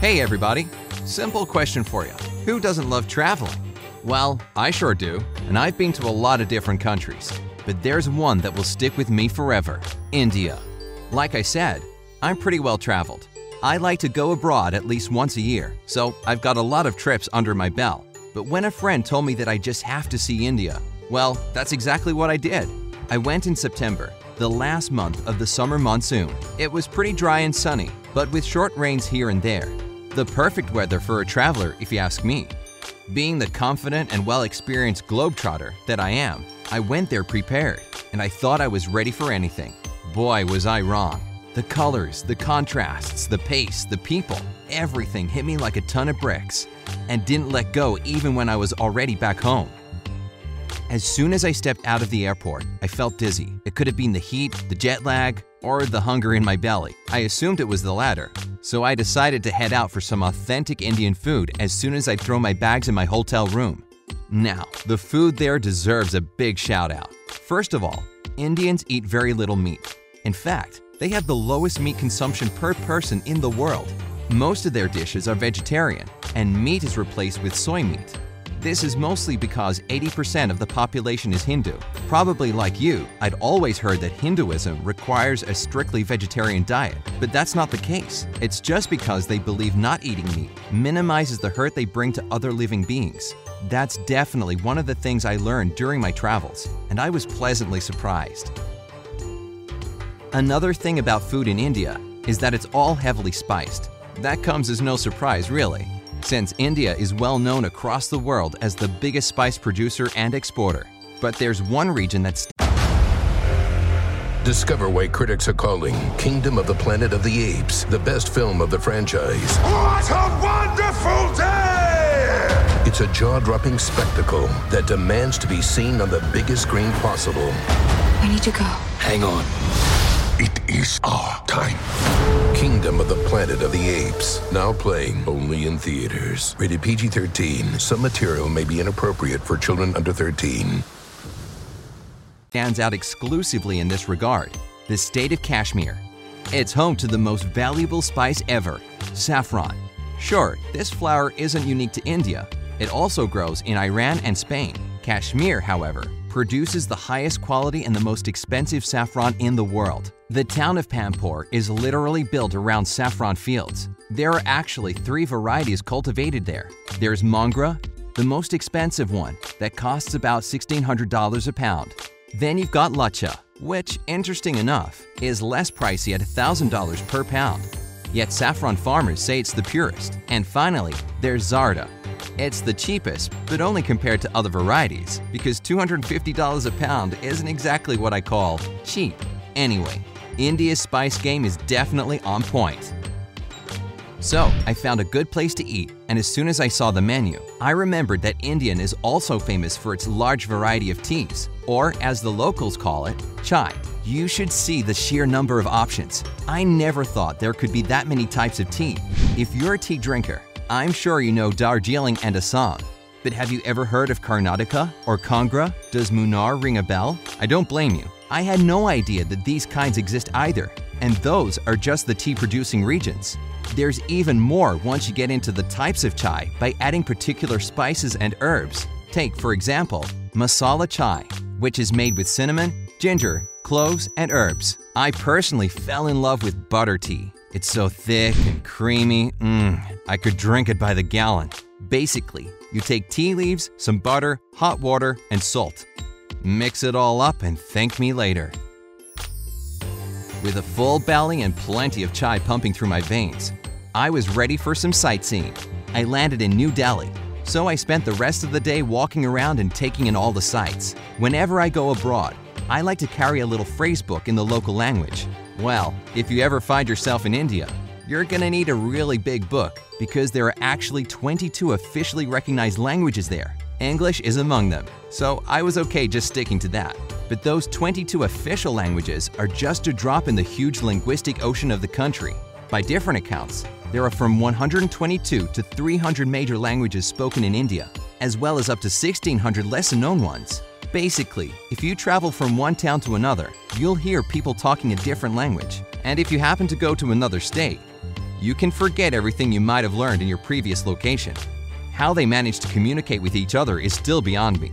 Hey everybody! Simple question for you. Who doesn't love traveling? Well, I sure do, and I've been to a lot of different countries. But there's one that will stick with me forever India. Like I said, I'm pretty well traveled. I like to go abroad at least once a year, so I've got a lot of trips under my belt. But when a friend told me that I just have to see India, well, that's exactly what I did. I went in September, the last month of the summer monsoon. It was pretty dry and sunny, but with short rains here and there. The perfect weather for a traveler, if you ask me. Being the confident and well experienced globetrotter that I am, I went there prepared, and I thought I was ready for anything. Boy, was I wrong. The colors, the contrasts, the pace, the people, everything hit me like a ton of bricks, and didn't let go even when I was already back home. As soon as I stepped out of the airport, I felt dizzy. It could have been the heat, the jet lag, or the hunger in my belly. I assumed it was the latter, so I decided to head out for some authentic Indian food as soon as I throw my bags in my hotel room. Now, the food there deserves a big shout out. First of all, Indians eat very little meat. In fact, they have the lowest meat consumption per person in the world. Most of their dishes are vegetarian, and meat is replaced with soy meat. This is mostly because 80% of the population is Hindu. Probably like you, I'd always heard that Hinduism requires a strictly vegetarian diet, but that's not the case. It's just because they believe not eating meat minimizes the hurt they bring to other living beings. That's definitely one of the things I learned during my travels, and I was pleasantly surprised. Another thing about food in India is that it's all heavily spiced. That comes as no surprise, really since India is well known across the world as the biggest spice producer and exporter. But there's one region that's Discover why critics are calling Kingdom of the Planet of the Apes the best film of the franchise. What a wonderful day! It's a jaw dropping spectacle that demands to be seen on the biggest screen possible. We need to go. Hang on. It is our time. Kingdom of the Planet of the Apes. Now playing only in theaters. Rated PG 13. Some material may be inappropriate for children under 13. stands out exclusively in this regard the state of Kashmir. It's home to the most valuable spice ever saffron. Sure, this flower isn't unique to India, it also grows in Iran and Spain. Kashmir, however, produces the highest quality and the most expensive saffron in the world. The town of Pampur is literally built around saffron fields. There are actually three varieties cultivated there. There's Mongra, the most expensive one, that costs about $1,600 a pound. Then you've got Lacha, which, interesting enough, is less pricey at $1,000 per pound. Yet saffron farmers say it's the purest. And finally, there's Zarda. It's the cheapest, but only compared to other varieties, because $250 a pound isn't exactly what I call cheap. Anyway, India's spice game is definitely on point. So, I found a good place to eat, and as soon as I saw the menu, I remembered that Indian is also famous for its large variety of teas, or as the locals call it, chai. You should see the sheer number of options. I never thought there could be that many types of tea. If you're a tea drinker, I'm sure you know Darjeeling and Assam. But have you ever heard of Karnataka or Kangra? Does Munnar ring a bell? I don't blame you. I had no idea that these kinds exist either, and those are just the tea producing regions. There's even more once you get into the types of chai by adding particular spices and herbs. Take, for example, masala chai, which is made with cinnamon, ginger, cloves, and herbs. I personally fell in love with butter tea. It's so thick and creamy, mmm, I could drink it by the gallon. Basically, you take tea leaves, some butter, hot water, and salt. Mix it all up and thank me later. With a full belly and plenty of chai pumping through my veins, I was ready for some sightseeing. I landed in New Delhi, so I spent the rest of the day walking around and taking in all the sights. Whenever I go abroad, I like to carry a little phrase book in the local language. Well, if you ever find yourself in India, you're gonna need a really big book because there are actually 22 officially recognized languages there. English is among them, so I was okay just sticking to that. But those 22 official languages are just a drop in the huge linguistic ocean of the country. By different accounts, there are from 122 to 300 major languages spoken in India, as well as up to 1,600 lesser known ones. Basically, if you travel from one town to another, you'll hear people talking a different language. And if you happen to go to another state, you can forget everything you might have learned in your previous location. How they managed to communicate with each other is still beyond me.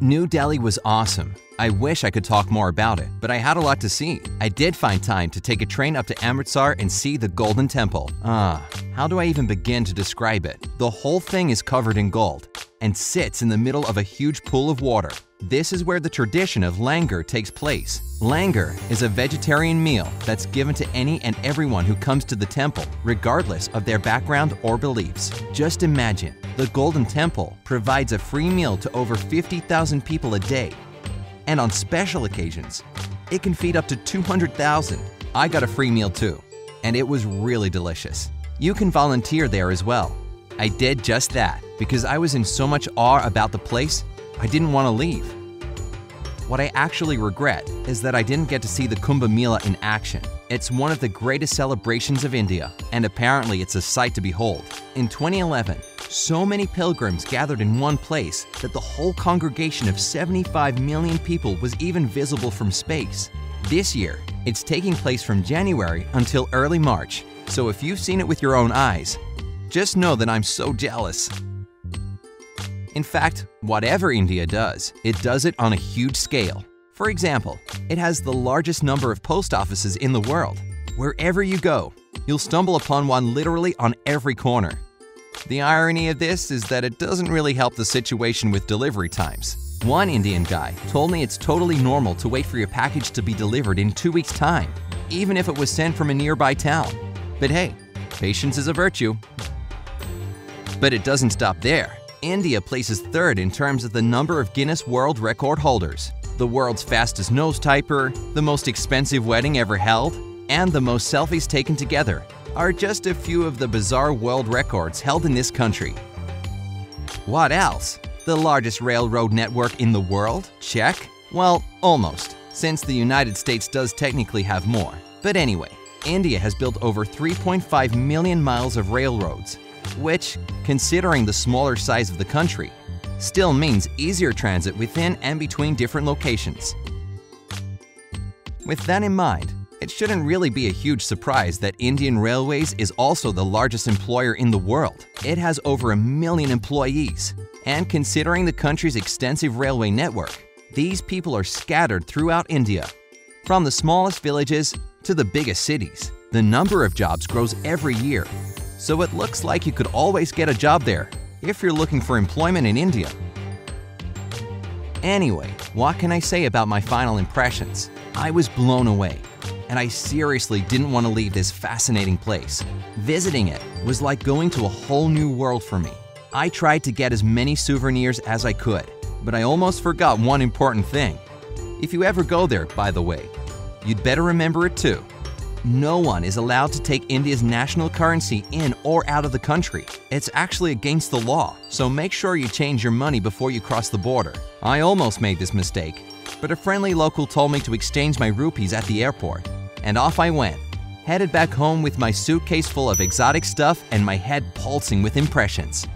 New Delhi was awesome. I wish I could talk more about it, but I had a lot to see. I did find time to take a train up to Amritsar and see the Golden Temple. Ah, how do I even begin to describe it? The whole thing is covered in gold and sits in the middle of a huge pool of water. This is where the tradition of langar takes place. Langar is a vegetarian meal that's given to any and everyone who comes to the temple, regardless of their background or beliefs. Just imagine, the Golden Temple provides a free meal to over 50,000 people a day. And on special occasions, it can feed up to 200,000. I got a free meal too, and it was really delicious. You can volunteer there as well. I did just that because I was in so much awe about the place I didn't want to leave. What I actually regret is that I didn't get to see the Kumbh Mela in action. It's one of the greatest celebrations of India, and apparently it's a sight to behold. In 2011, so many pilgrims gathered in one place that the whole congregation of 75 million people was even visible from space. This year, it's taking place from January until early March, so if you've seen it with your own eyes, just know that I'm so jealous. In fact, whatever India does, it does it on a huge scale. For example, it has the largest number of post offices in the world. Wherever you go, you'll stumble upon one literally on every corner. The irony of this is that it doesn't really help the situation with delivery times. One Indian guy told me it's totally normal to wait for your package to be delivered in two weeks' time, even if it was sent from a nearby town. But hey, patience is a virtue. But it doesn't stop there. India places third in terms of the number of Guinness World Record holders. The world's fastest nose typer, the most expensive wedding ever held, and the most selfies taken together are just a few of the bizarre world records held in this country. What else? The largest railroad network in the world? Check. Well, almost, since the United States does technically have more. But anyway, India has built over 3.5 million miles of railroads, which, considering the smaller size of the country, still means easier transit within and between different locations. With that in mind, it shouldn't really be a huge surprise that Indian Railways is also the largest employer in the world. It has over a million employees. And considering the country's extensive railway network, these people are scattered throughout India. From the smallest villages to the biggest cities, the number of jobs grows every year. So it looks like you could always get a job there if you're looking for employment in India. Anyway, what can I say about my final impressions? I was blown away, and I seriously didn't want to leave this fascinating place. Visiting it was like going to a whole new world for me. I tried to get as many souvenirs as I could, but I almost forgot one important thing. If you ever go there, by the way, you'd better remember it too. No one is allowed to take India's national currency in or out of the country. It's actually against the law, so make sure you change your money before you cross the border. I almost made this mistake, but a friendly local told me to exchange my rupees at the airport, and off I went. Headed back home with my suitcase full of exotic stuff and my head pulsing with impressions.